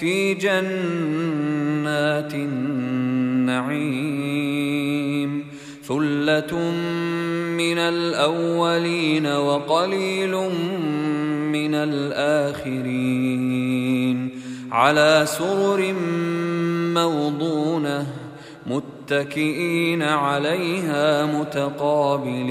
في جنات النعيم ثلة من الأولين وقليل من الآخرين على سرر موضونة متكئين عليها متقابلين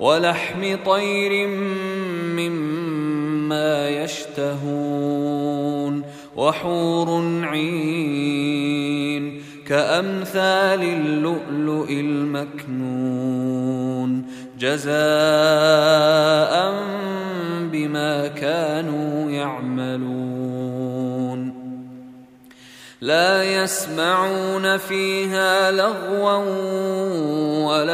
ولحم طير مما يشتهون وحور عين كأمثال اللؤلؤ المكنون جزاء بما كانوا يعملون لا يسمعون فيها لغوا ولا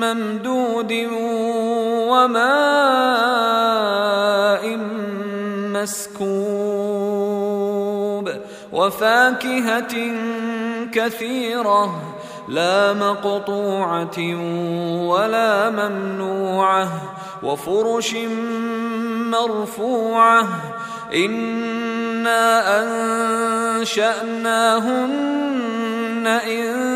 ممدود وماء مسكوب وفاكهة كثيرة لا مقطوعة ولا ممنوعة وفرش مرفوعة إنا أنشأناهن إن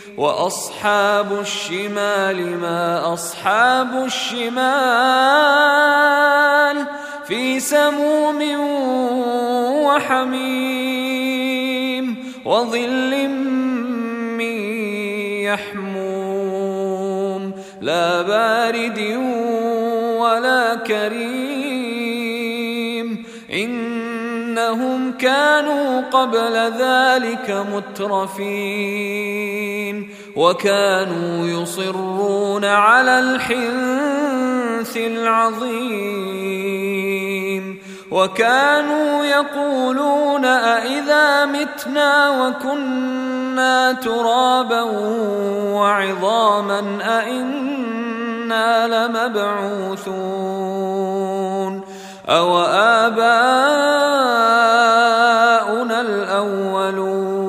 وأصحاب الشمال ما أصحاب الشمال في سموم وحميم وظل من يحموم لا بارد ولا كريم إنهم كانوا قبل ذلك مترفين وكانوا يصرون على الحنث العظيم. وكانوا يقولون أإذا متنا وكنا ترابا وعظاما أإنا لمبعوثون. أو آباؤنا الأولون.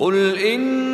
قل إن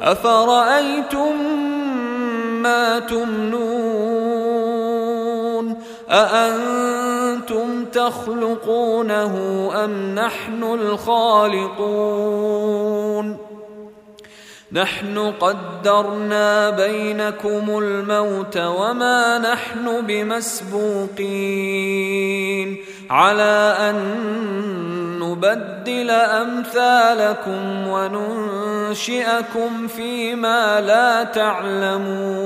أفرأيتم ما تمنون أأنتم تخلقونه أم نحن الخالقون نحن قدرنا بينكم الموت وما نحن بمسبوقين. على أن نبدل أمثالكم وننشئكم فيما لا تعلمون.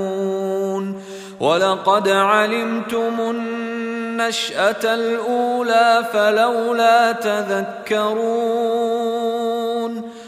ولقد علمتم النشأة الأولى فلولا تذكرون.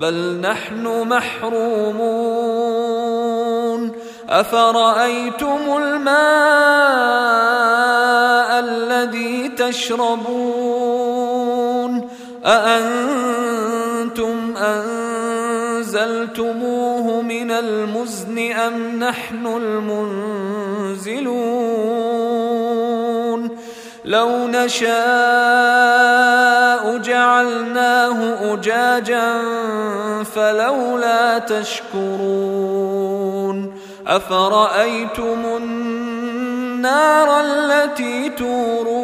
بل نحن محرومون. أفرأيتم الماء الذي تشربون؟ أأنتم أنزلتموه من المزن أم نحن المنزلون؟ لو نشاء جعلناه أجاجا فلولا تشكرون أفرأيتم النار التي تورون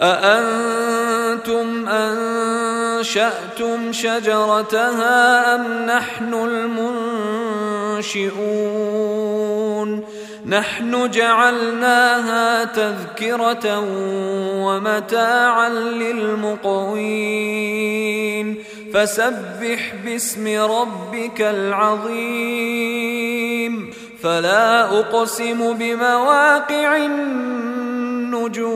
أأنتم أنشأتم شجرتها أم نحن المنشئون نحن جعلناها تذكرة ومتاعا للمقوين. فسبح باسم ربك العظيم. فلا أقسم بمواقع النجوم.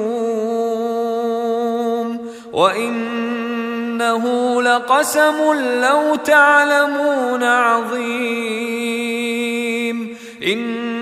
وإنه لقسم لو تعلمون عظيم. إن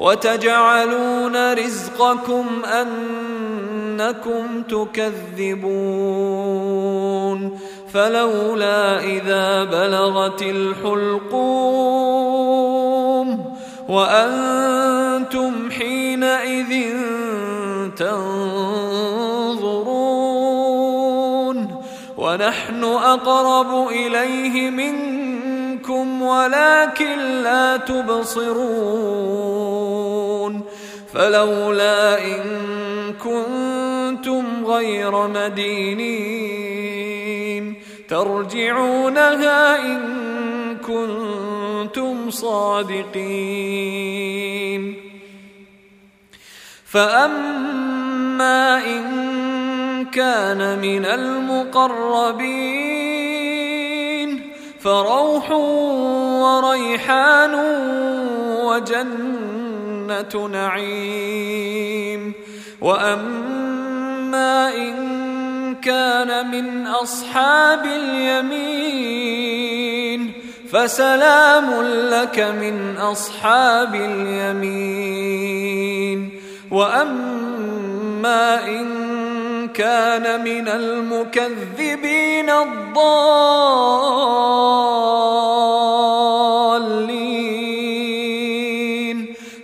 وتجعلون رزقكم أنكم تكذبون فلولا إذا بلغت الحلقوم وأنتم حينئذ تنظرون ونحن أقرب إليه منكم ولكن لا تبصرون فلولا إن كنتم غير مدينين ترجعونها إن كنتم صادقين. فأما إن كان من المقربين فروح وريحان وجنة نعيم. وأما إن كان من أصحاب اليمين فسلام لك من أصحاب اليمين. وأما إن كان من المكذبين الضالين.